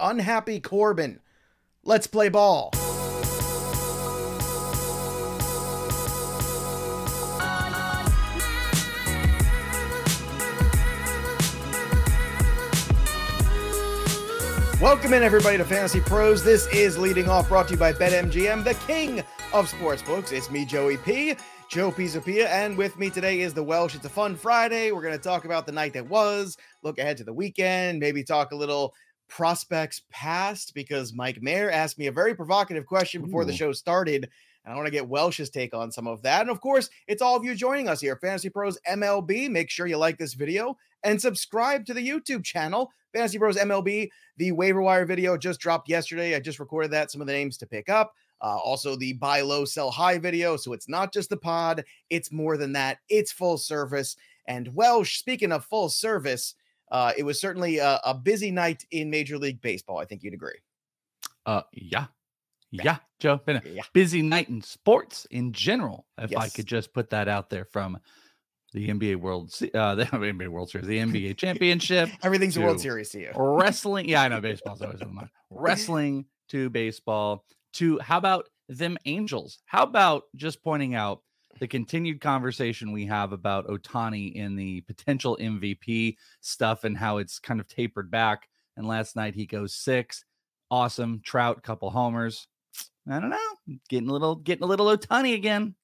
unhappy Corbin. Let's play ball. Welcome in, everybody, to Fantasy Pros. This is leading off, brought to you by BetMGM, the king of sportsbooks. It's me, Joey P, Joe Pisapia, and with me today is the Welsh. It's a fun Friday. We're going to talk about the night that was, look ahead to the weekend, maybe talk a little prospects past because Mike Mayer asked me a very provocative question before Ooh. the show started. And I want to get Welsh's take on some of that. And of course, it's all of you joining us here, Fantasy Pros MLB. Make sure you like this video and subscribe to the YouTube channel, Fantasy Pros MLB. The waiver wire video just dropped yesterday. I just recorded that, some of the names to pick up. Uh, also, the buy low, sell high video. So it's not just the pod, it's more than that. It's full service. And Welsh, speaking of full service, uh, it was certainly a, a, busy night in Major League Baseball. I think you'd agree. Uh, yeah. Yeah, Joe. Been a yeah. busy night in sports in general. If yes. I could just put that out there from the NBA World, uh, the NBA World Series, the NBA Championship. Everything's a World Series to you. wrestling. Yeah, I know baseball's always in mind. Wrestling to baseball to how about them Angels? How about just pointing out the continued conversation we have about Ohtani in the potential MVP stuff and how it's kind of tapered back. And last night he goes six. Awesome. Trout, couple homers. I don't know. Getting a little getting a little Ohtani again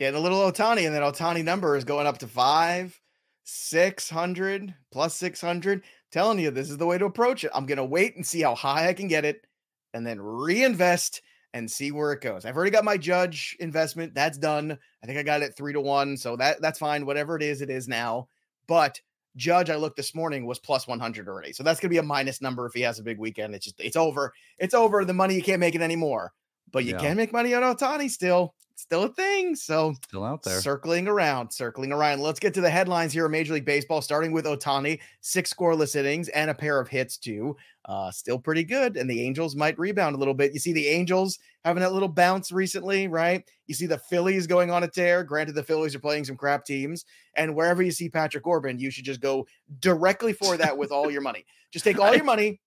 getting a little Ohtani, and then Ohtani number is going up to five, 600 plus 600. Telling you, this is the way to approach it. I'm to wait and see how high I can get it and then reinvest and see where it goes. I've already got my judge investment. That's done. I think I got it three to one. So that that's fine. Whatever it is, it is now. But Judge, I looked this morning, was plus 100 already. So that's going to be a minus number if he has a big weekend. It's just, it's over. It's over. The money, you can't make it anymore. But you yeah. can make money on Ohtani still still a thing. So still out there. Circling around, circling around. Let's get to the headlines here in Major League Baseball, starting with Ohtani, six scoreless innings and a pair of hits too. Uh, still pretty good. And the Angels might rebound a little bit. You see the Angels having that little bounce recently, right? You see the Phillies going on a tear. Granted, the Phillies are playing some crap teams. And wherever you see Patrick Corbin, you should just go directly for that with all your money. Just take all your money,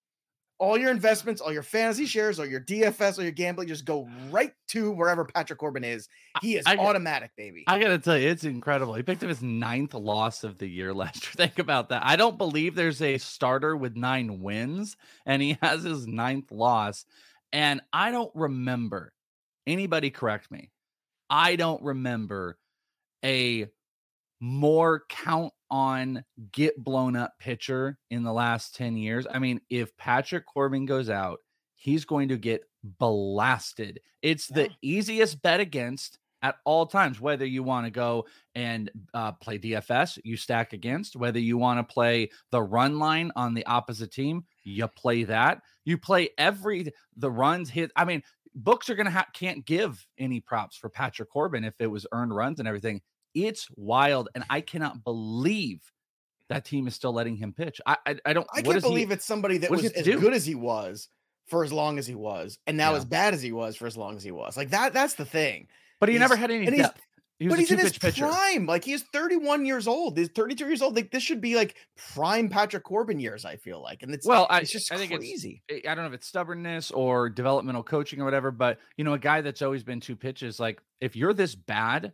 all your investments, all your fantasy shares, all your DFS, all your gambling, just go right to wherever Patrick Corbin is. He is I, automatic, baby. I gotta tell you, it's incredible. He picked up his ninth loss of the year last year. Think about that. I don't believe there's a starter with nine wins, and he has his ninth loss. And I don't remember anybody correct me. I don't remember a more count on get blown up pitcher in the last 10 years. I mean, if Patrick Corbin goes out, he's going to get blasted. It's yeah. the easiest bet against at all times, whether you want to go and uh, play DFS, you stack against, whether you want to play the run line on the opposite team, you play that. You play every the runs hit. I mean, books are gonna have can't give any props for Patrick Corbin if it was earned runs and everything. It's wild, and I cannot believe that team is still letting him pitch. I I, I don't. I can't believe he, it's somebody that was as do? good as he was for as long as he was, and now yeah. as bad as he was for as long as he was. Like that. That's the thing. But he he's, never had any depth. He but he's in his pitcher. prime. Like he's 31 years old. He's 32 years old. Like this should be like prime Patrick Corbin years. I feel like, and it's well, I, it's just I think crazy. It's, I don't know if it's stubbornness or developmental coaching or whatever, but you know, a guy that's always been two pitches. Like if you're this bad,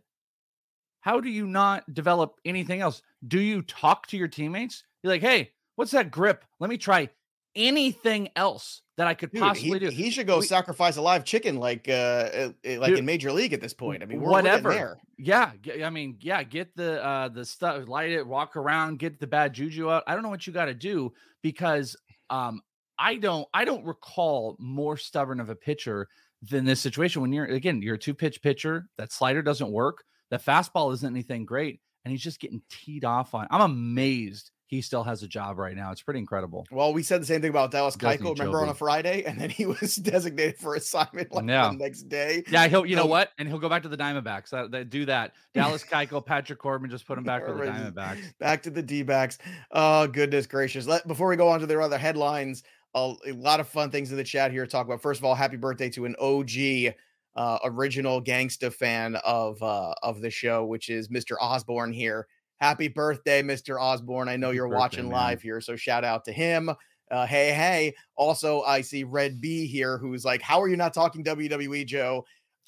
how do you not develop anything else? Do you talk to your teammates? You're like, hey, what's that grip? Let me try anything else that I could Dude, possibly he, do. He should go we, sacrifice a live chicken like uh, uh eh, like Dude, in Major League at this point. I mean, whatever. Yeah, I mean, yeah, get the uh the stuff, light it, walk around, get the bad juju out. I don't know what you got to do because um I don't I don't recall more stubborn of a pitcher than this situation when you're again you're a two pitch pitcher that slider doesn't work the fastball isn't anything great, and he's just getting teed off on. I'm amazed he still has a job right now. It's pretty incredible. Well, we said the same thing about Dallas Keuchel. Remember on a Friday, and then he was designated for assignment like yeah. the next day. Yeah, he'll. You know what? And he'll go back to the Diamondbacks. That, that do that. Dallas Keuchel, Patrick Corbin, just put him back to the Diamondbacks. Back to the D-backs. Oh goodness gracious! Let before we go on to their other headlines, a, a lot of fun things in the chat here to talk about. First of all, happy birthday to an OG uh, original gangsta fan of uh, of the show, which is Mr. Osborne here. Happy birthday, Mr. Osborne! I know you're birthday, watching man. live here, so shout out to him. Uh, hey, hey. Also, I see Red B here who's like, How are you not talking WWE, Joe?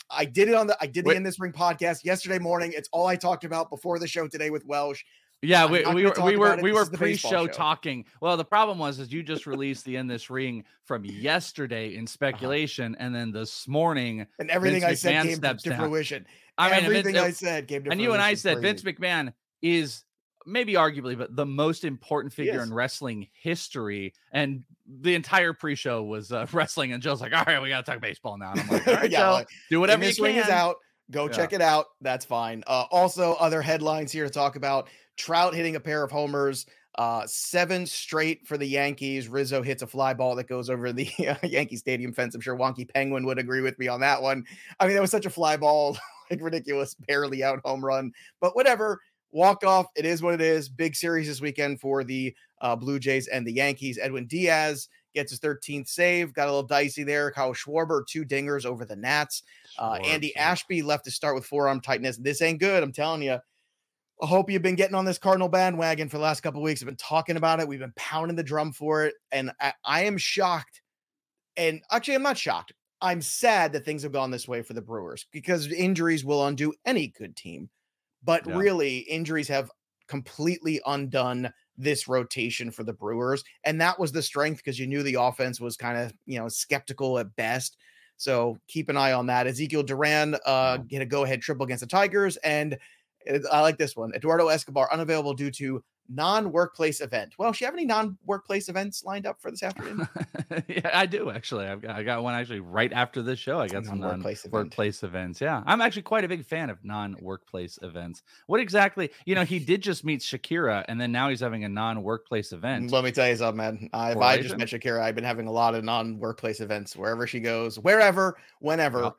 I did it on the I did the Wait. In This Ring podcast yesterday morning. It's all I talked about before the show today with Welsh. Yeah, we, we were we were we were is the baseball pre-show talking. Well, the problem was is you just released the in this ring from yesterday Uh-huh. in speculation, and then this morning, And everything Vince I said McMahon came to, down. fruition. I mean, Vince- everything I said came to and fruition. you and I said. Vince McMahon is maybe arguably, but the most important figure in wrestling history. And the entire pre-show was uh, wrestling, and Joe's like, "All right, we got to talk baseball now." And I'm like, "All right, Yeah, Joe, like, do whatever you this can." ring is out. Go Yeah. check it out. That's fine. Uh, also, other headlines here to talk about: Trout hitting a pair of homers. Uh, seven straight for the Yankees. Rizzo hits a fly ball that goes over the uh, Yankee Stadium fence. I'm sure Wonky Penguin would agree with me on that one. I mean, that was such a fly ball, like ridiculous, barely out home run. But whatever. Walk off. It is what it is. Big series this weekend for the uh, Blue Jays and the Yankees. Edwin Diaz gets his 13th save. Got a little dicey there. Kyle Schwarber, two dingers over the Nats. Uh, Andy. Ashby left to start with forearm tightness. This ain't good. I'm telling you. I hope you've been getting on this Cardinal bandwagon for the last couple of weeks. I've been talking about it. We've been pounding the drum for it. And I, I am shocked. And actually, I'm not shocked. I'm sad that things have gone this way for the Brewers because injuries will undo any good team. But Yeah. really, injuries have completely undone this rotation for the Brewers. And that was the strength because you knew the offense was kind of, you know, skeptical at best. So keep an eye on that. Ezekiel Duran uh, get a go ahead triple against the Tigers. And I like this one. Eduardo Escobar unavailable due to non workplace event. Well, do you have any non workplace events lined up for this afternoon? yeah, I do actually. I've got, I got one actually right after this show. I got some Non-workplace non-workplace event. events. Yeah, I'm actually quite a big fan of non-workplace events. What exactly? You know, he did just meet Shakira, and then now he's having a non-workplace event. Let me tell you something, man. I, if I just met Shakira, I've been having a lot of non workplace events wherever she goes, wherever, whenever.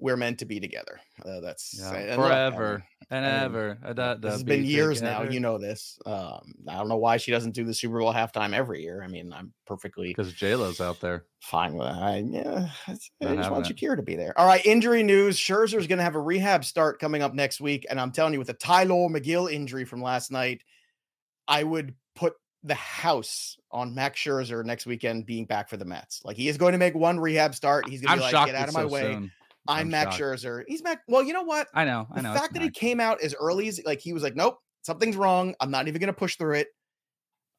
We're meant to be together. Uh, that's Yeah, and look, I mean, forever and I mean, ever. da- This has been years now. You know this. Um, I don't know why she doesn't do the Super Bowl halftime every year. I mean, I'm perfectly because J Lo's out there. fine with that. I, yeah, I just want it. Shakira to be there. All right, injury news. Scherzer's going to have a rehab start coming up next week, and I'm telling you, with the Tylor Megill injury from last night, I would put the house on Max Scherzer next weekend being back for the Mets. Like he is going to make one rehab start. He's going to I'm be like, shocked. "Get out of my so way." soon. I'm, I'm Max shocked. Scherzer. He's Max. Well, you know what? I know. I The know. it's fact that he came out as early as like he was like, "Nope, something's wrong. I'm not even going to push through it."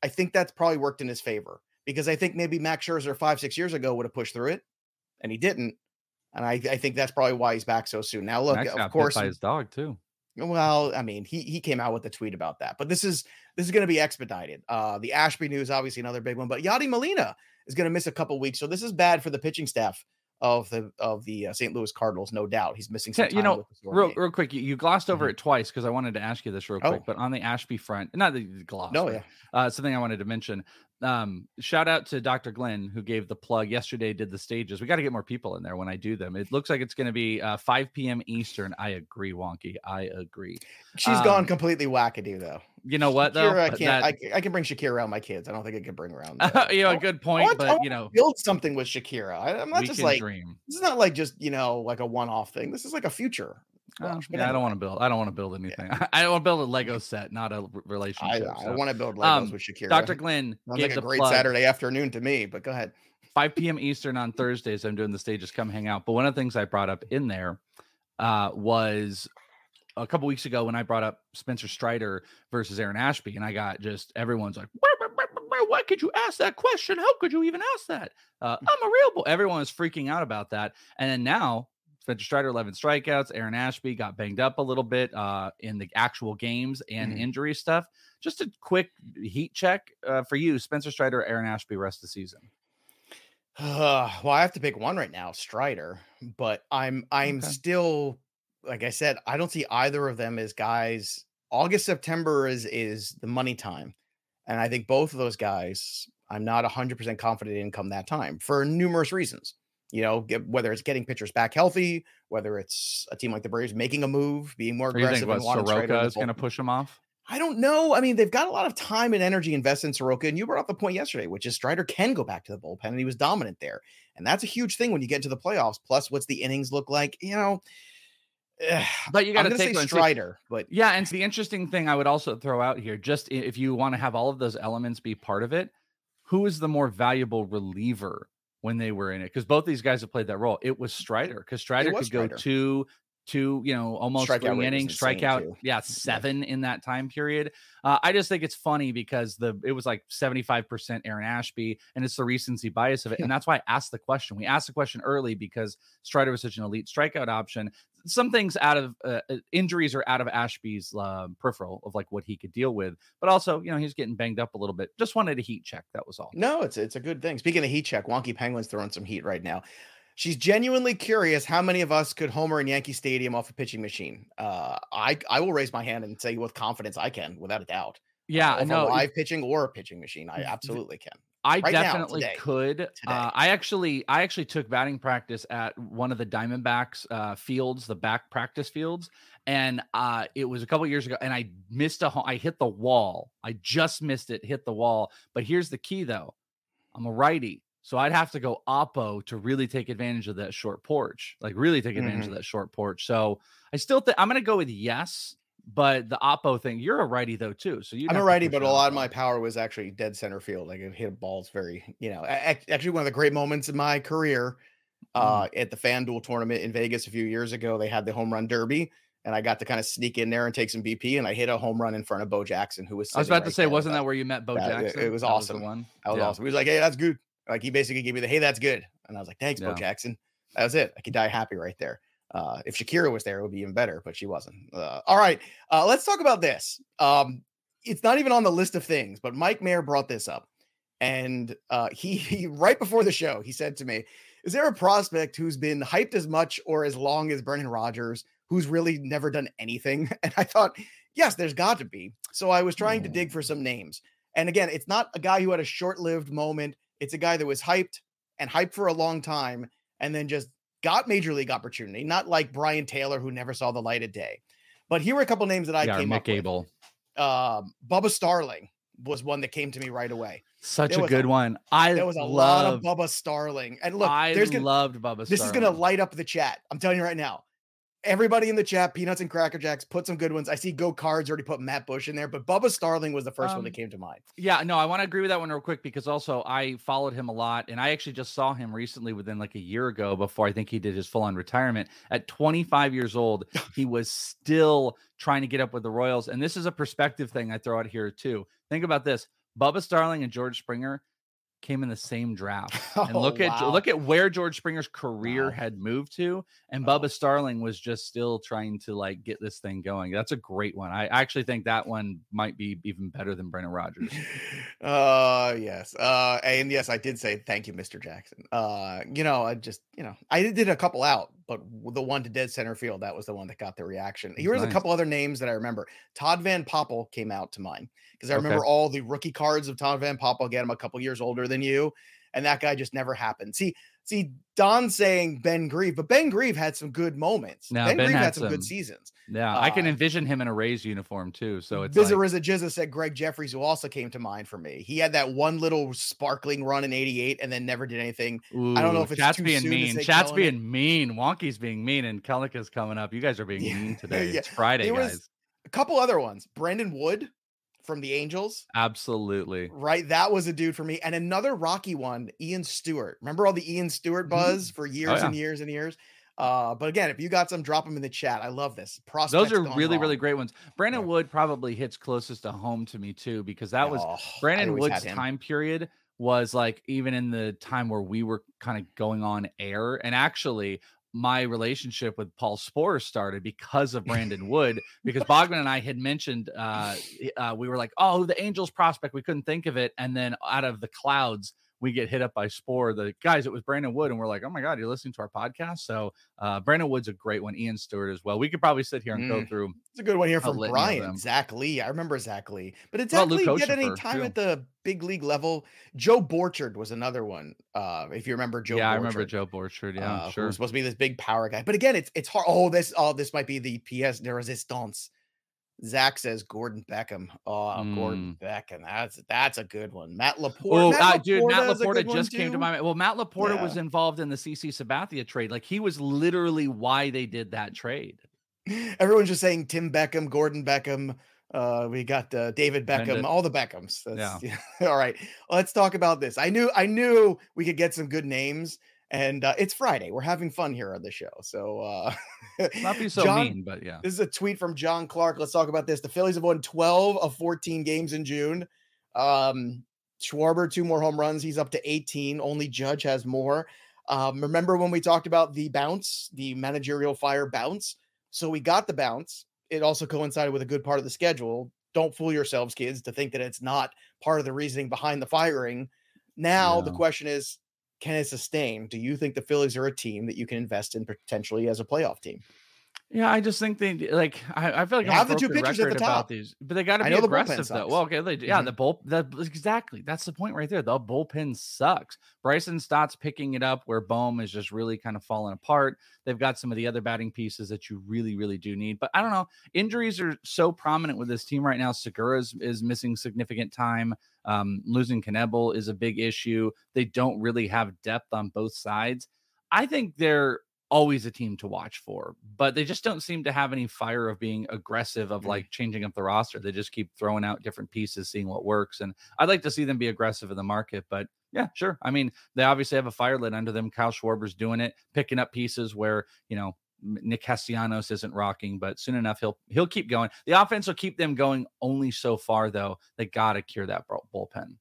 I think that's probably worked in his favor because I think maybe Max Scherzer five, six years ago would have pushed through it, and he didn't. And I, I think that's probably why he's back so soon. Now, look, Max of course, by his dog too. well, I mean, he he came out with a tweet about that, but this is this is going to be expedited. Uh, the Ashby news, obviously, another big one, but Yadi Molina is going to miss a couple weeks, so this is bad for the pitching staff of the of the uh, St. Louis Cardinals, no doubt. He's missing some Yeah, you know, Real, real quick, you, you glossed over Mhm. it twice because I wanted to ask you this real quick. Oh. But on the Ashby front, not the gloss. no, yeah, uh, something I wanted to mention. Um, shout out to Dr. Glenn who gave the plug yesterday. Did the stages? We got to get more people in there when I do them. It looks like it's going to be uh, 5 p.m. Eastern. I agree, Wonky. I agree. she's um, gone completely wackadoo though. You know what though? Shakira, I can't. that- I, I can bring Shakira around my kids. I don't think I can bring around. Uh, you know, I a good I point, want- I but you know, build something with Shakira. I, am not just like dream. this is not like just you know like a one-off thing. This is like a future. Oh, squash, yeah, I don't want to build. I don't want to build anything. I don't want to build a Lego set, not a relationship. I so. want to build Legos Um, with Shakira. Dr. Glenn Sounds gave like the a great plug. Saturday afternoon to me, but go ahead. 5 p.m. Eastern on Thursdays. I'm doing the stages. Come hang out. But one of the things I brought up in there uh, was a couple weeks ago when I brought up Spencer Strider versus Aaron Ashby, and I got just everyone's like, "Why- why- why- why- "Why could you ask that question? How could you even ask that?" Uh, I'm a real boy. Everyone was freaking out about that, and then now. Spencer Strider, 11 strikeouts. Aaron Ashby got banged up a little bit uh, in the actual games and Mhm. injury stuff. Just a quick heat check uh, for you, Spencer Strider, Aaron Ashby, rest of the season. Uh, well, I have to pick one right now, Strider, but I'm I'm Okay. still like I said, I don't see either of them as guys. August, September is is the money time. And I think both of those guys, I'm not 100% confident in come that time for numerous reasons. You know, get, whether it's getting pitchers back healthy, whether it's a team like the Braves making a move, being more Or you think aggressive, what and wanting Strider in Soroka is going to push him off? I don't know. I mean, they've got a lot of time and energy invested in Soroka, and you brought up the point yesterday, which is Strider can go back to the bullpen, and he was dominant there, and that's a huge thing when you get into the playoffs. Plus, what's the innings look like? You know, But you got to take say Strider, but Yeah, and the interesting thing I would also throw out here, just if you want to have all of those elements be part of it, who is the more valuable reliever when they were in it? Because both these guys have played that role. It was Strider because Strider could Strider. go two two, you know, almost Strikeout three innings, strikeout, too. yeah, seven in that time period. Uh, I just think it's funny because the it was like 75% Aaron Ashby, and it's the recency bias of it. And that's why I asked the question. We asked the question early because Strider was such an elite strikeout option. Some things out of uh, uh, injuries are out of Ashby's uh, peripheral of like what he could deal with, but also, you know, he's getting banged up a little bit. Just wanted a heat check. That was all. No, it's it's a good thing. Speaking of heat check, Wonky Penguin's throwing some heat right now. She's genuinely curious how many of us could homer in Yankee Stadium off a pitching machine. Uh, I I will raise my hand and say with confidence I can, without a doubt. Yeah, a no, live pitching or a pitching machine, I absolutely can. I Right now, definitely today. could. Uh, I actually, I actually took batting practice at one of the Diamondbacks uh, fields, the back practice fields, and uh, it was a couple years ago. And I missed a, ho- I hit the wall. I just missed it, hit the wall. But here's the key, though. I'm a righty, so I'd have to go oppo to really take advantage of that short porch, like really take advantage Mm-hmm. of that short porch. So I still think I'm going to go with yes. But the oppo thing, you're a righty though too, so you. I'm a righty, but a lot of my power was actually dead center field. Like it hit balls very, you know, actually one of the great moments in my career. Uh, at the FanDuel tournament in Vegas a few years ago, they had the home run derby, and I got to kind of sneak in there and take some BP, and I hit a home run in front of Bo Jackson, who was. I was about to say, wasn't that where you met Bo that- it- Jackson? it was That awesome. the one. That was Yeah. awesome. He was like, "Hey, that's good." Like he basically gave me the "Hey, that's good," and I was like, "Thanks, Bo Jackson." That was it. I could die happy right there. Uh, if Shakira was there, it would be even better, but she wasn't. Uh, all right, uh, let's talk about this. Um, it's not even on the list of things, but Mike Mayer brought this up, and uh, he, he right before the show, he said to me, "Is there a prospect who's been hyped as much or as long as Brendan Rodgers, who's really never done anything?" And I thought, yes, there's got to be. So I was trying to dig for some names. And again, it's not a guy who had a short-lived moment. It's a guy that was hyped and hyped for a long time and then just got major league opportunity, not like Brien Taylor who never saw the light of day. But here were a couple names that I yeah, came Mick up with. Um, Bubba Starling was one that came to me right away. Such There a was a- good one. I There was a lot of Bubba Starling. And look, I there's gonna, loved Bubba. this is going to light up the chat. I'm telling you right now. Everybody in the chat, Peanuts and Cracker Jacks, put some good ones. I see Go Cards already put Matt Bush in there, but Bubba Starling was the first one Um, that came to mind. Yeah, no, I want to agree with that one real quick because also I followed him a lot and I actually just saw him recently within like a year ago before I think he did his full on retirement. At 25 years old, he was still trying to get up with the Royals. And this is a perspective thing I throw out here too. Think about this Bubba Starling and George Springer came in the same draft. And Oh, look at wow. look at where George Springer's career Wow. had moved to, and Oh. Bubba Starling was just still trying to like get this thing going. That's a great one. I actually think that one might be even better than Brendan Rodgers. Uh yes. Uh and yes, I did say thank you, Mr. Jackson. Uh, you know, I just, you know, I did a couple out, but the one to dead center field, that was the one that got the reaction. Here was a couple other names that I remember. Todd Van Poppel came out to mind because I Okay. remember all the rookie cards of Todd Van Poppel. Again, I'm a couple years older than you, and that guy just never happened. See, see, Don saying Ben Grieve, but Ben Grieve had some good moments. No, ben, Ben Grieve had, had some, some- good seasons. Yeah, I can Uh, envision him in a Rays uniform too. So it's like, Bizarriza Jizza said Gregg Jefferies, who also came to mind for me. He had that one little sparkling run in '88 and then never did anything. I don't know if it's Chat's too being soon to mean. say Chat's it. being mean. Wonky's being mean, and Kellica's coming up. You guys are being Yeah, mean today. yeah. It's Friday, was- guys. A couple other ones. Brandon Wood from the Angels, Absolutely. right? That was a dude for me. And another Rocky one, Ian Stewart. Remember all the Ian Stewart Mhm. buzz for years yeah. and years and years. Uh, but again, if you got some, drop them in the chat. I love this. Prospects Those are really, really great ones. Brandon Yeah. Wood probably hits closest to home to me too, because that was Oh, Brandon Wood's time period was like even in the time where we were kind of going on air. And actually, my relationship with Paul Sporer started because of Brandon Wood, because Bogman and I had mentioned uh, uh, we were like, oh, the Angels prospect, we couldn't think of it. And then out of the clouds, we get hit up by Spore. The guys, it was Brandon Wood, and we're like, oh my god, you're listening to our podcast. So uh, Brandon Wood's a great one. Ian Stewart as well. We could probably sit here and go Mm. through. It's a good one here from Brian. Zach Lee. I remember Zach Lee. But did Zach Luke Lee get any time too? at the big league level? Joe Borchard was another one. Uh, if you remember Joe yeah, I remember Joe Borchard. Yeah, uh, sure. supposed to be this big power guy. But again, it's it's hard. Oh, this oh, this might be the PS de resistance. Zach says Gordon Beckham. Oh, Gordon Beckham. That's that's a good one. Matt Laporta. Oh, Matt uh, dude, Matt Laporta just came to my mind. Well, Matt Laporta was involved in the CC Sabathia trade. Like he was literally why they did that trade. Everyone's just saying Tim Beckham, Gordon Beckham. Uh, we got uh, David Beckham, all the Beckhams. That's, yeah. all right. Let's talk about this. I knew I knew we could get some good names, and uh, it's Friday. We're having fun here on the show. So uh, Not be so John- mean, but yeah. This is a tweet from John Clark. Let's talk about this. The Phillies have won 12 of 14 games in June. Um, Schwarber, two more home runs. He's up to 18. Only Judge has more. Um, remember when we talked about the bounce, the managerial fire bounce? So we got the bounce. It also coincided with a good part of the schedule. Don't fool yourselves, kids, to think that it's not part of the reasoning behind the firing. Now the question is, can it sustain? Do you think the Phillies are a team that you can invest in potentially as a playoff team? Yeah, I just think they like. I, I feel like have the two pitchers at the about top. these, but they got to be know the bullpen aggressive though. Well, okay, they, yeah, Mhm. the bull that exactly that's the point right there. The bullpen sucks. Bryson Stott's picking it up where Bohm is just really kind of falling apart. They've got some of the other batting pieces that you really, really do need. But I don't know. Injuries are so prominent with this team right now. Segura is, is missing significant time. Um, losing Knebel is a big issue. They don't really have depth on both sides. I think they're always a team to watch for, but they just don't seem to have any fire of being aggressive of Mhm. like changing up the roster. They just keep throwing out different pieces, seeing what works. And I'd like to see them be aggressive in the market, but yeah, sure. I mean, they obviously have a fire lit under them. Kyle Schwarber's doing it, picking up pieces where, you know, Nick Castellanos isn't rocking, but soon enough he'll he'll keep going. The offense will keep them going only so far though. They got to cure that bullpen.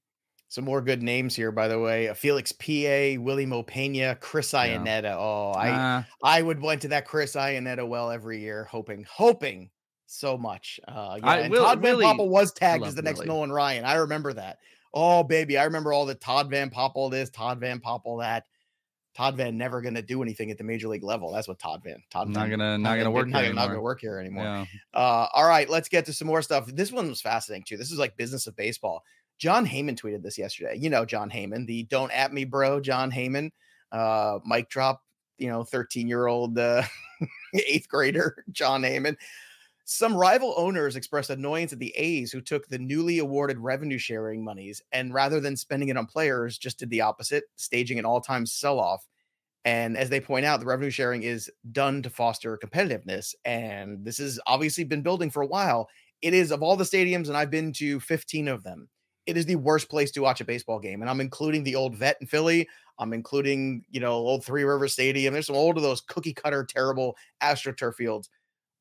Some more good names here, by the way. Uh, Felix P.A., Wily Mo Pena, Chris Yeah. Ionetta. Oh, I Nah, I would went to that Chris Iannetta well every year, hoping, hoping so much. Uh, yeah, I- and Will- Todd Van Poppel was tagged as the next Willie. Nolan Ryan. I remember that. Oh, baby, I remember all the Todd Van Poppel this, Todd Van Poppel that. Todd Van never going to do anything at the major league level. That's what Todd Van. Todd not gonna Todd not gonna work Not, here not gonna anymore. work here anymore. Yeah. Uh, all right, let's get to some more stuff. This one was fascinating too. This is like business of baseball. Jon Heyman tweeted this yesterday. You know Jon Heyman, the "Don't at me, bro." Jon Heyman, uh, mic drop. You know, thirteen-year-old uh, eighth grader Jon Heyman. Some rival owners expressed annoyance at the A's who took the newly awarded revenue sharing monies and rather than spending it on players, just did the opposite, staging an all-time sell-off. And as they point out, the revenue sharing is done to foster competitiveness. And this has obviously been building for a while. It is of all the stadiums, and I've been to 15 of them, it is the worst place to watch a baseball game. And I'm including the old vet in Philly. I'm including, you know, old Three River Stadium. There's some old of those cookie cutter, terrible AstroTurf fields.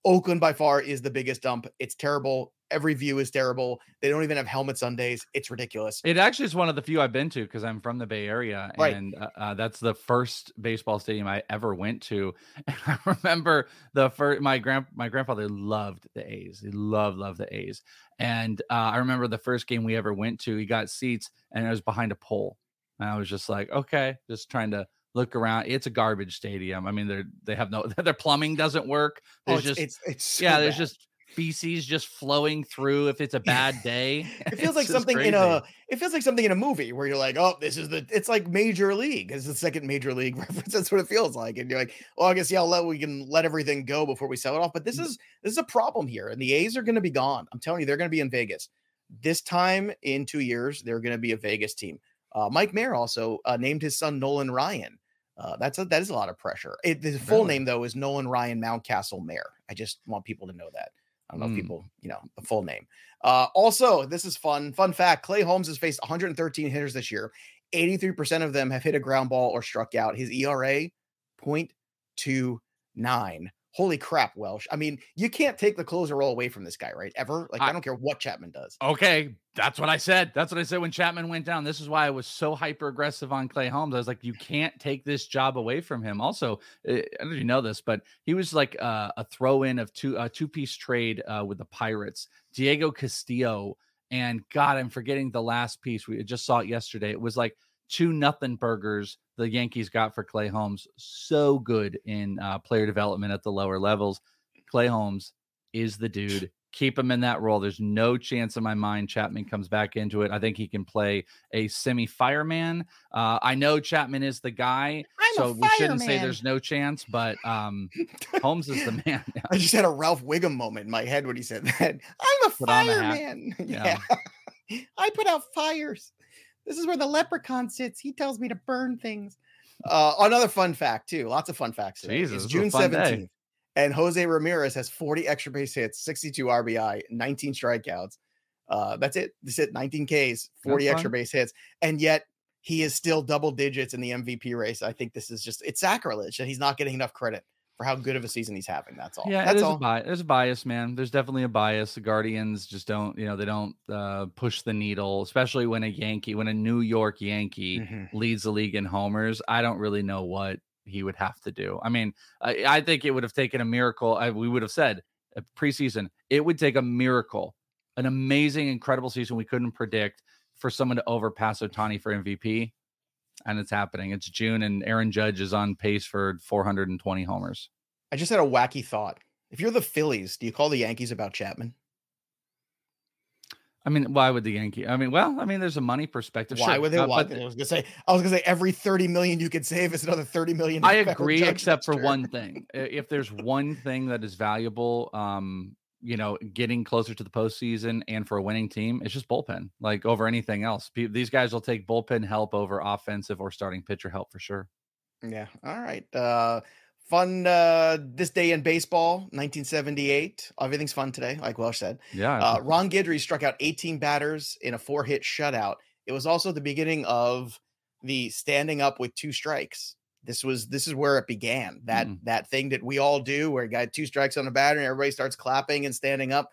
Oakland by far is the biggest dump. It's terrible. Every view is terrible. They don't even have helmets on days. It's ridiculous. It actually is one of the few I've been to because I'm from the Bay Area, Right. and uh, uh, that's the first baseball stadium I ever went to. And I remember the first my grand my grandfather loved the A's. He loved loved the A's, and uh, I remember the first game we ever went to. He got seats, and it was behind a pole, and I was just like, okay, just trying to look around. It's a garbage stadium. I mean, they're they have no their plumbing doesn't work. Oh, it's, just it's, it's so yeah, there's bad. just feces just flowing through if it's a bad day. It feels like something in a. It feels like something in a movie where you're like, oh, this is the. It's like Major League. It's the second Major League reference. That's what it feels like, and you're like, well, I guess yeah, let we can let everything go before we sell it off. But Mm. this is this is a problem here, and the A's are going to be gone. I'm telling you, they're going to be in Vegas this time in two years. They're going to be a Vegas team. Uh, Mike Mayer also uh, named his son Nolan Ryan. Uh, that's a, that is a lot of pressure. It, the full Really? name though is Nolan Ryan Mountcastle Mayer. I just want people to know that. I don't know Mm. if people, you know, the full name. Uh, also, this is fun. Fun fact: Clay Holmes has faced 113 hitters this year. 83% of them have hit a ground ball or struck out. His ERA 0.29. Holy crap, Welsh. I mean, you can't take the closer role away from this guy, right? Ever. Like, I, I- don't care what Chapman does. Okay, that's what I said. That's what I said when Chapman went down. This is why I was so hyper aggressive on Clay Holmes. I was like, you can't take this job away from him. Also, uh, I don't know if you know this, but he was like uh, a throw in of two a two piece trade uh, with the Pirates, Diego Castillo, and God, I'm forgetting the last piece. We just saw it yesterday. It was like two nothing burgers the Yankees got for Clay Holmes. So good in uh, player development at the lower levels. Clay Holmes is the dude. Keep him in that role. There's no chance in my mind Chapman comes back into it. I think he can play a semi fireman. Uh, I know Chapman is the guy, I'm so we shouldn't say there's no chance, but um, Holmes is the man. I just had a Ralph Wiggum moment in my head when he said that. I'm a Put fireman. Yeah. yeah. I put out fires. This is where the leprechaun sits. He tells me to burn things. Uh, another fun fact, too. Lots of fun facts. Today. Jesus, It's this is a June fun day. 17th. And Jose Ramirez has 40 extra base hits, 62 RBI, 19 strikeouts. Uh, that's it. That's it. 19 Ks, 40 That's extra fine. base hits, and yet he is still double digits in the MVP race. I think this is just it's sacrilege, and he's not getting enough credit for how good of a season he's having. That's all. Yeah, that's there's all. a bias. There's a bias, man. There's definitely a bias. The Guardians just don't, you know, they don't uh, push the needle, especially when a Yankee, when a New York Yankee Mhm. leads the league in homers. I don't really know what he would have to do. I mean, I, I think it would have taken a miracle. I, we would have said uh, preseason, it would take a miracle, an amazing, incredible season we couldn't predict for someone to overpass Ohtani for MVP. And it's happening. It's June, and Aaron Judge is on pace for 420 homers. I just had a wacky thought. If you're the Phillies, do you call the Yankees about Chapman? I mean, why would the Yankee? I mean, well, I mean, there's a money perspective. Why sure, would they? uh, Why? but I was gonna say. I was gonna say every 30 million you could save is another 30 million. I agree, except for one thing. If there's one thing that is valuable, um, you know, getting closer to the postseason and for a winning team, it's just bullpen. Like over anything else, Pe- these guys will take bullpen help over offensive or starting pitcher help for sure. Yeah. All right. Uh fun uh this day in baseball, 1978. Everything's fun today, like Welsh said. Yeah, Uh Ron Guidry struck out 18 batters in a four-hit shutout. It was also the beginning of the standing up with two strikes. This was this is where it began. That Mm. that thing that we all do where you got two strikes on a batter and everybody starts clapping and standing up.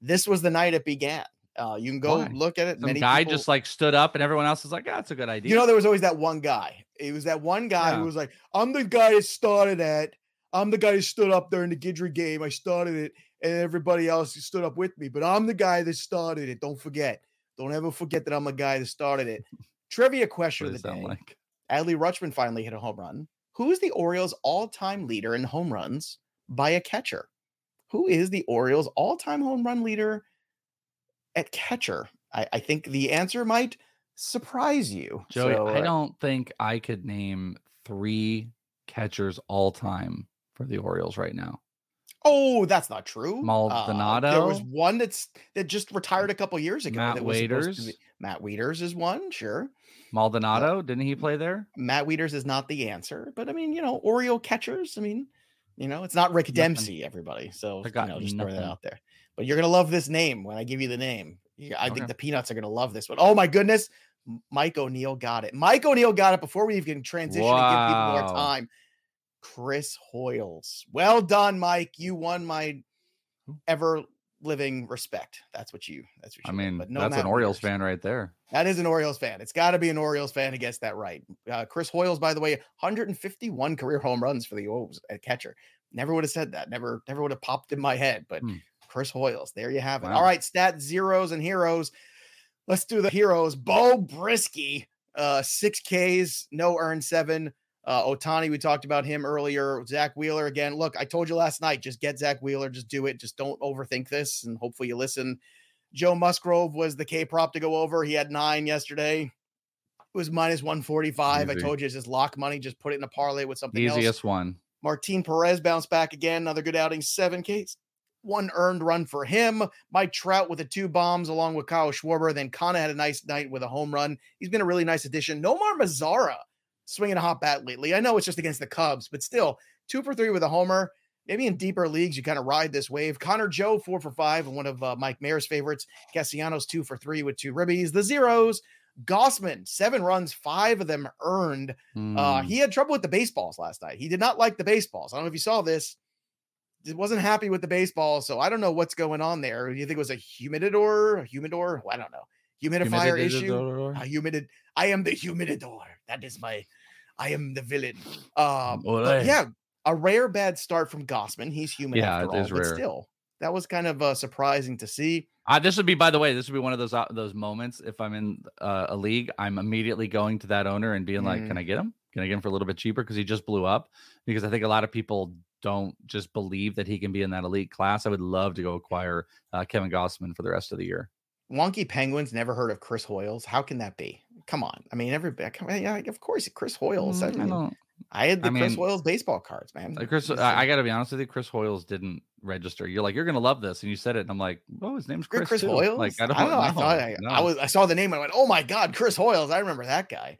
This was the night it began. Uh you can go Why? look at it. some Many guy people- just like stood up, and everyone else is like, "Ah, that's a good idea." you know, there was always that one guy. It was that one guy Yeah. who was like, I'm the guy that started that. I'm the guy who stood up there in the Guidry game. I started it, and everybody else stood up with me. But I'm the guy that started it. Don't forget. Don't ever forget that I'm the guy that started it. Trivia question what of the day. like? Adley Rutschman finally hit a home run. Who is the Orioles' all-time leader in home runs by a catcher? Who is the Orioles' all-time home run leader at catcher? I, I think the answer might surprise you. Joey, So, I uh, don't think I could name three catchers all time for the Orioles right now. Oh, that's not true. Uh, there was one that's that just retired a couple years ago. Matt that was Waiters? be- Matt Wieters is one, sure. Maldonado, didn't he play there? Matt Wieters is not the answer, but I mean, you know, Oriole catchers. I mean, you know, it's not Rick Nothing. Dempsey, everybody. So you know, just throw that out there. But you're gonna love this name when I give you the name. Yeah, I think the peanuts are gonna love this one. Oh my goodness, Mike O'Neill got it. Mike O'Neill got it before we even transition and give people more time. Chris Hoiles. Well done, Mike. You won my ever living respect. That's what you. That's what I you. win, mean, but no that's an Orioles fan right there. That is an Orioles fan. It's got to be an Orioles fan who gets that right. Uh, Chris Hoiles, by the way, 151 career home runs for the O's at catcher. Never would have said that. Never, never would have popped in my head. But Hmm. Chris Hoiles, there you have it. Wow. All right, stat zeros and heroes. Let's do the heroes. Beau Brieske, uh, six Ks, no earned seven. Uh, Ohtani, we talked about him earlier. Zack Wheeler again. Look, I told you last night, just get Zack Wheeler, just do it. Just don't overthink this, and hopefully you listen. Joe Musgrove was the K prop to go over. He had nine yesterday. It was minus 145. I told you it's just lock money, just put it in a parlay with something else. Easiest one. Martin Perez bounced back again. Another good outing, seven Ks. One earned run for him. Mike Trout with the two bombs along with Kyle Schwarber. Then Kana had a nice night with a home run. He's been a really nice addition. Nomar Mazara swinging a hot bat lately. I know it's just against the Cubs, but still two for three with a homer. Maybe in deeper leagues, you kind of ride this wave. Connor Joe, four for five, and one of uh, Mike Mayer's favorites. Cassiano's two for three with two ribbies. The zeros. Gausman, seven runs, five of them earned. Uh, Mm, he had trouble with the baseballs last night. He did not like the baseballs. I don't know if you saw this. He wasn't happy with the baseball, so I don't know what's going on there. You think it was a humidor, a humidor? Well, I don't know. Humidifier issue. Humidid. I am the humidor. That is my. I am the villain. Um, yeah, a rare bad start from Gausman. He's human Yeah, after it all, is but rare. still, that was kind of uh, surprising to see. Uh, this would be, by the way, this would be one of those uh, those moments. If I'm in uh, a league, I'm immediately going to that owner and being like, Mm. "Can I get him? Can I get him for a little bit cheaper?" Because he just blew up. Because I think a lot of people don't just believe that he can be in that elite class. I would love to go acquire uh, Kevin Gausman for the rest of the year. Wonky Penguins never heard of Chris Hoiles. How can that be? Come on. I mean, everybody. Yeah, of course, Chris Hoiles. I, Mm, I mean, don't. I had the I Chris Hoiles baseball cards, man. Chris, I, got to be honest with you. Chris Hoiles didn't register. You're like, you're gonna love this, and you said it, and I'm like, oh, his name's Chris, Chris. Chris too." Hoiles. Like I don't, know. I thought I, no. I was. I saw the name. and I went, "Oh my God, Chris Hoiles! I remember that guy."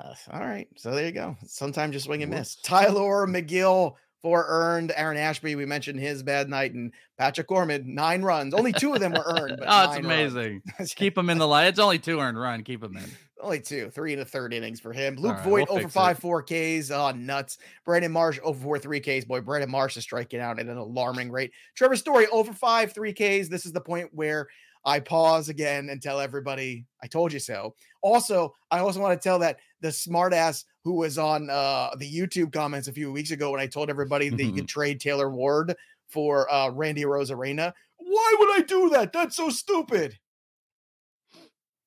Uh, all right, so there you go. Sometimes you swing and miss. Tylor Megill, four earned. Aaron Ashby, we mentioned his bad night, and Patrick Gorman, nine runs. Only two of them were earned. But oh, it's amazing. Keep him in the light. It's only two earned run. Keep him in. Only two, three and a third innings for him. Luke right, Voit we'll over five, it. four Ks. Oh, nuts. Brandon Marsh over four, three Ks. Boy, Brandon Marsh is striking out at an alarming rate. Trevor Story over five, three Ks. This is the point where I pause again and tell everybody, I told you so. Also, I also want to tell that the smartass who was on uh, the YouTube comments a few weeks ago when I told everybody that you could trade Taylor Ward for uh, Randy Arozarena. Why would I do that? That's so stupid.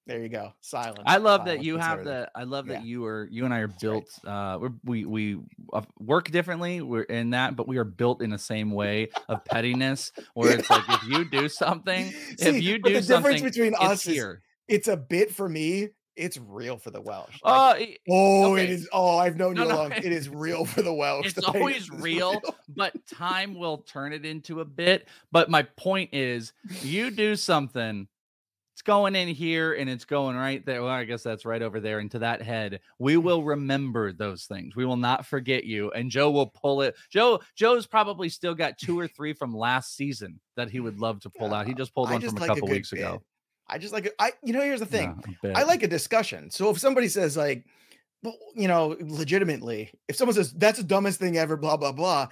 There you go. Silence. I love Silence that you have the. I love that you are. You and I are That's built. Right. Uh, we we uh, work differently. We're in that, but we are built in the same way of pettiness. Where it's like if you do something, See, if you do the something, difference between us here. Is, it's a bit for me. It's real for the Welsh. Like, uh, oh, okay. it is. Oh, I've known no, you no, long. It is real for the Welsh. It's always real, real, but time will turn it into a bit. But my point is, you do something it's going in here and it's going right there. Well, I guess that's right over there into that head. We will remember those things. We will not forget you. And Joe will pull it. Joe, Joe's probably still got two or three from last season that he would love to pull out. He just pulled one just from like a couple a weeks bit. ago. I just like. I, you know, here's the thing. Yeah, I like a discussion. So if somebody says like, you know, legitimately, if someone says that's the dumbest thing ever, blah blah blah,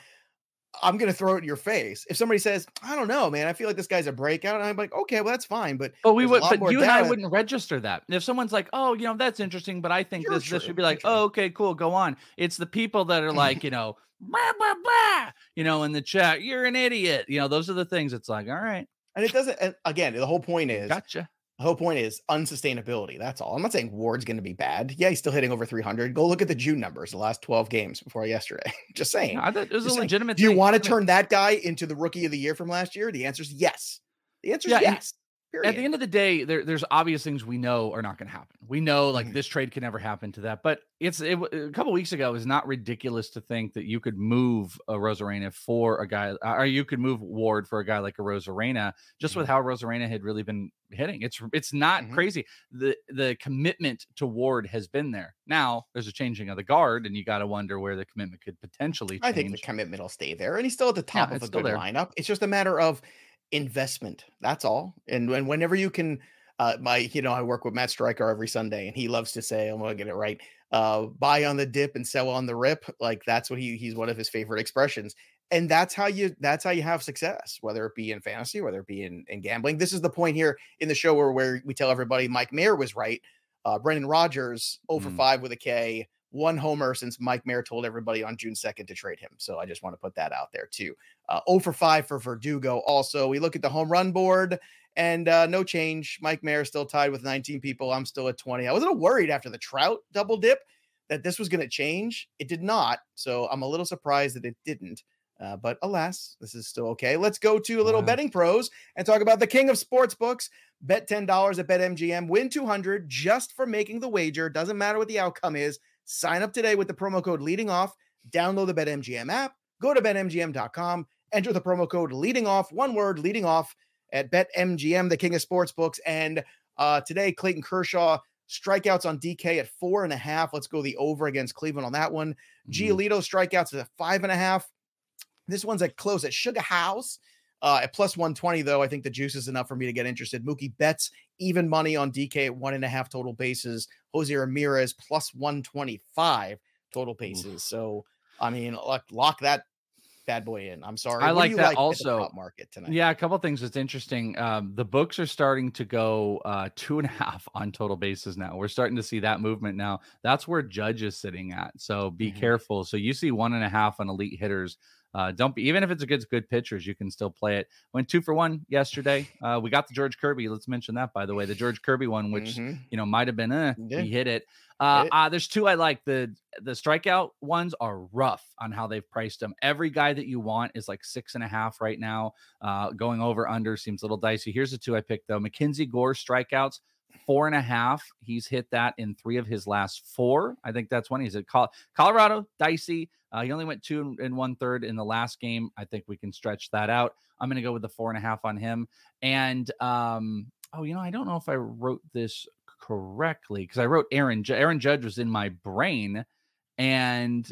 I'm gonna throw it in your face. If somebody says, "I don't know, man, I feel like this guy's a breakout," I'm like, "Okay, well, that's fine." But but we would, but you and I wouldn't register that. If someone's like, "Oh, you know, that's interesting," but I think this this should be like, "Oh, okay, cool, go on." It's the people that are like, you know, blah blah blah, you know, in the chat, "You're an idiot," you know, those are the things. It's like, all right, and it doesn't. And again, the whole point is, gotcha. The whole point is unsustainability. That's all. I'm not saying Ward's going to be bad. Yeah, he's still hitting over 300. Go look at the June numbers, the last 12 games before yesterday. Just saying. I thought it was Just a legitimate. Saying, do you want to turn that guy into the rookie of the year from last year? The answer is yes. The answer is yeah, yes. Period. At the end of the day, there, there's obvious things we know are not going to happen. We know like mm-hmm. this trade can never happen to that. But it's it, a couple weeks ago. It's not ridiculous to think that you could move a Rosarena for a guy, uh, or you could move Ward for a guy like a Rosarena, just mm-hmm. with how Rosarena had really been hitting. It's it's not mm-hmm. crazy. The the commitment to Ward has been there. Now there's a changing of the guard, and you got to wonder where the commitment could potentially. Change. I think the commitment will stay there, and he's still at the top yeah, of a good there. lineup. It's just a matter of investment. That's all. And when whenever you can, uh, my you know I work with Matt Stryker every Sunday, and he loves to say, "I'm gonna get it right." Uh, buy on the dip and sell on the rip. Like that's what he he's one of his favorite expressions. And that's how you that's how you have success, whether it be in fantasy, whether it be in, in gambling. This is the point here in the show where, where we tell everybody Mike Mayer was right. Uh, Brendan Rodgers over mm. five with a K one homer since Mike Mayer told everybody on June 2nd to trade him. So I just want to put that out there too. Uh, 0 for 5 for Verdugo. Also, we look at the home run board and uh, no change. Mike Mayer still tied with 19 people. I'm still at 20. I was a little worried after the Trout double dip that this was going to change. It did not. So I'm a little surprised that it didn't. Uh, but alas, this is still okay. Let's go to a little wow. betting pros and talk about the king of sports books. Bet $10 at BetMGM, win 200 just for making the wager. Doesn't matter what the outcome is. Sign up today with the promo code leading off. Download the BetMGM app. Go to betmgm.com. Enter the promo code leading off. One word leading off at BetMGM, the king of sports books. And uh, today, Clayton Kershaw strikeouts on DK at four and a half. Let's go the over against Cleveland on that one. Mm-hmm. Giolito strikeouts at five and a half. This one's at close at Sugar House. Uh, at plus 120, though, I think the juice is enough for me to get interested. Mookie Betts, even money on DK at one and a half total bases. Jose Ramirez, plus 125 total bases. Ooh. So, I mean, lock, lock that bad boy in. I'm sorry. I like that like also. Market tonight. Yeah, a couple things that's interesting. Um, the books are starting to go uh, two and a half on total bases now. We're starting to see that movement now. That's where Judge is sitting at. So be mm-hmm. careful. So you see one and a half on elite hitters. Uh, don't be even if it's a good good pitchers, you can still play it. Went two for one yesterday. Uh, we got the George Kirby. Let's mention that by the way, the George Kirby one, which mm-hmm. you know might have been uh, yeah. he hit it. Uh, uh, there's two I like. The the strikeout ones are rough on how they've priced them. Every guy that you want is like six and a half right now. Uh, going over under seems a little dicey. Here's the two I picked though: Mackenzie Gore strikeouts four and a half. He's hit that in three of his last four. I think that's when he's at Colorado. Dicey. Uh, he only went two and one third in the last game. I think we can stretch that out. I'm going to go with the four and a half on him. And um, oh, you know, I don't know if I wrote this correctly because I wrote Aaron. Aaron Judge was in my brain, and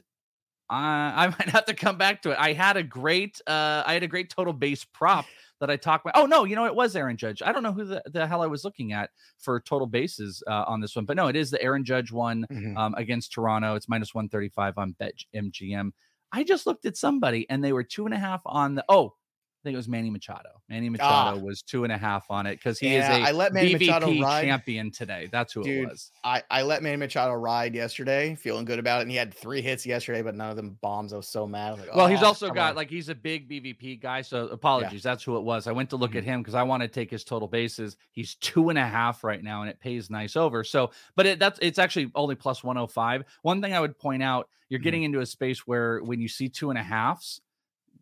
I, I might have to come back to it. I had a great, uh, I had a great total base prop that I talked about. Oh no, you know it was Aaron Judge. I don't know who the, the hell I was looking at for total bases uh, on this one, but no, it is the Aaron Judge one mm-hmm. um, against Toronto. It's minus one thirty five on Bet MGM. I just looked at somebody and they were two and a half on the. Oh, I think it was Manny Machado. Manny Machado ah. was two and a half on it because he yeah, is a I let Manny BVP Machado ride. champion today. That's who Dude, it was. I, I let Manny Machado ride yesterday, feeling good about it. And he had three hits yesterday, but none of them bombs. I was so mad. Was like, well, oh, he's also got on. like he's a big BVP guy. So apologies. Yeah. That's who it was. I went to look mm-hmm. at him because I want to take his total bases. He's two and a half right now, and it pays nice over. So, but it, that's it's actually only plus 105. One thing I would point out, you're mm-hmm. getting into a space where when you see two and a halves,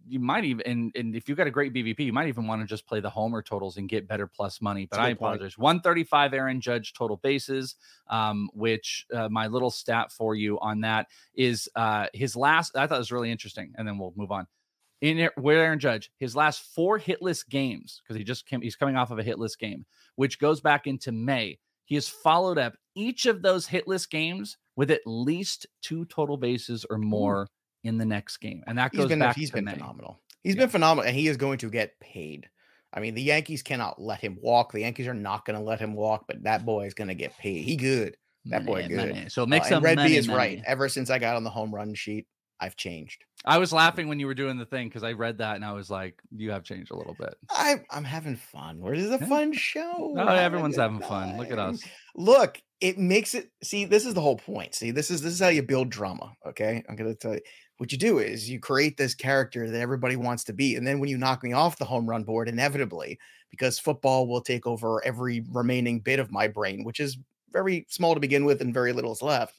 you might even and, and if you've got a great BVP, you might even want to just play the homer totals and get better plus money. But I apologize. Point. 135 Aaron Judge total bases, um, which uh, my little stat for you on that is uh, his last. I thought it was really interesting, and then we'll move on. In where Aaron Judge, his last four hitless games because he just came, he's coming off of a hitless game, which goes back into May. He has followed up each of those hitless games with at least two total bases or more in the next game. And that goes he's been, back he's to been May. phenomenal. He's yeah. been phenomenal and he is going to get paid. I mean, the Yankees cannot let him walk. The Yankees are not going to let him walk, but that boy is going to get paid. He good. That boy good. So it makes uh, Red money, B is money. right. Ever since I got on the home run sheet, I've changed. I was laughing when you were doing the thing because I read that and I was like, "You have changed a little bit." I, I'm having fun. Where is a fun show? No, everyone's having fun. Look at us. Look, it makes it. See, this is the whole point. See, this is this is how you build drama. Okay, I'm gonna tell you what you do is you create this character that everybody wants to be. And then when you knock me off the home run board, inevitably, because football will take over every remaining bit of my brain, which is very small to begin with and very little is left,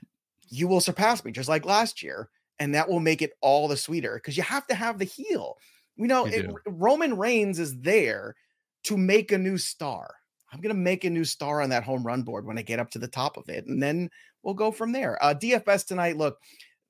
you will surpass me just like last year. And that will make it all the sweeter because you have to have the heel. You know, it, Roman Reigns is there to make a new star. I'm going to make a new star on that home run board when I get up to the top of it. And then we'll go from there. Uh, DFS tonight, look,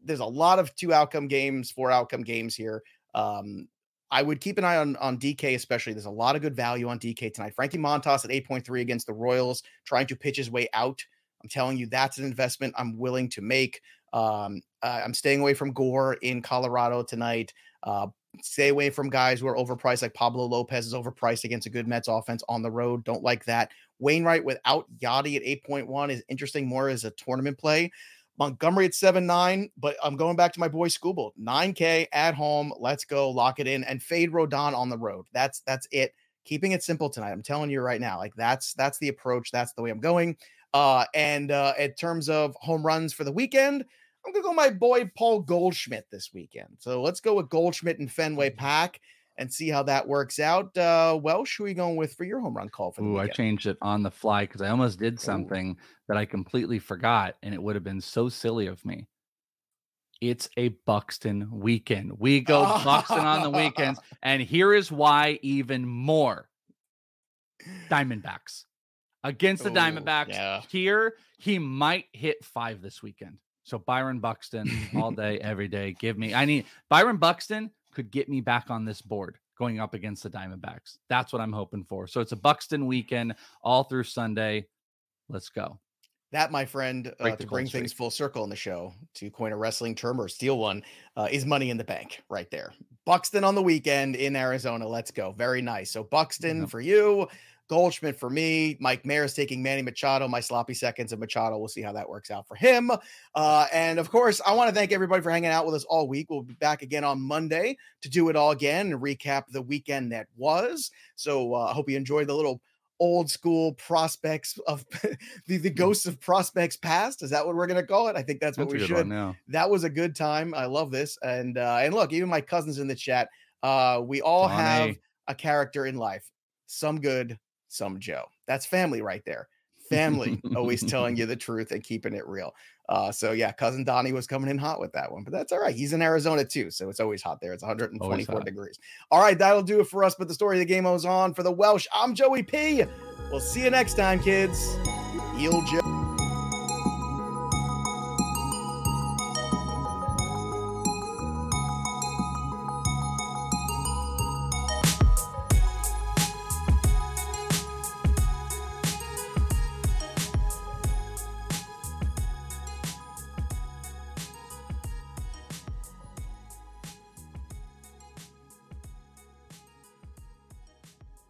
there's a lot of two outcome games, four outcome games here. Um, I would keep an eye on on DK, especially. There's a lot of good value on DK tonight. Frankie Montas at 8.3 against the Royals, trying to pitch his way out. I'm telling you, that's an investment I'm willing to make. Um, uh, I'm staying away from Gore in Colorado tonight. Uh, stay away from guys who are overpriced, like Pablo Lopez is overpriced against a good Mets offense on the road. Don't like that. Wainwright without Yadi at 8.1 is interesting more as a tournament play. Montgomery at 7 9, but I'm going back to my boy Skubal. 9K at home. Let's go. Lock it in and fade Rodon on the road. That's that's it. Keeping it simple tonight. I'm telling you right now. Like that's that's the approach. That's the way I'm going. Uh, and uh, in terms of home runs for the weekend, I'm gonna go my boy Paul Goldschmidt this weekend. So let's go with Goldschmidt and Fenway mm-hmm. Pack and see how that works out. Uh, Welsh, who are you going with for your home run call for the Ooh, weekend? I changed it on the fly because I almost did something Ooh. that I completely forgot, and it would have been so silly of me. It's a Buxton weekend. We go Buxton on the weekends, and here is why even more. Diamondbacks against the Ooh, Diamondbacks. Yeah. Here, he might hit five this weekend. So Byron Buxton all day, every day. Give me. I need Byron Buxton could get me back on this board going up against the Diamondbacks. That's what I'm hoping for. So it's a Buxton weekend all through Sunday. Let's go. That, my friend, uh, to bring things full circle in the show, to coin a wrestling term or steal one, uh, is money in the bank right there. Buxton on the weekend in Arizona. Let's go. Very nice. So Buxton for you. Goldschmidt for me. Mike Mayer's taking Manny Machado. My sloppy seconds of Machado. We'll see how that works out for him. Uh, and of course, I want to thank everybody for hanging out with us all week. We'll be back again on Monday to do it all again and recap the weekend that was. So uh, I hope you enjoyed the little old school prospects of the, the hmm. ghosts of prospects past. Is that what we're gonna call it? I think that's what that's we should. Now. That was a good time. I love this. And uh, and look, even my cousins in the chat, uh, we all have a character in life. Some good, some Joe. That's family right there. Family always telling you the truth and keeping it real. Uh, so yeah, cousin Donnie was coming in hot with that one, but that's all right. He's in Arizona too, so it's always hot there. It's 124 degrees. All right, that'll do it for us. But the story of the game goes on for the Welsh. I'm Joey P. We'll see you next time, kids. Heel Joe.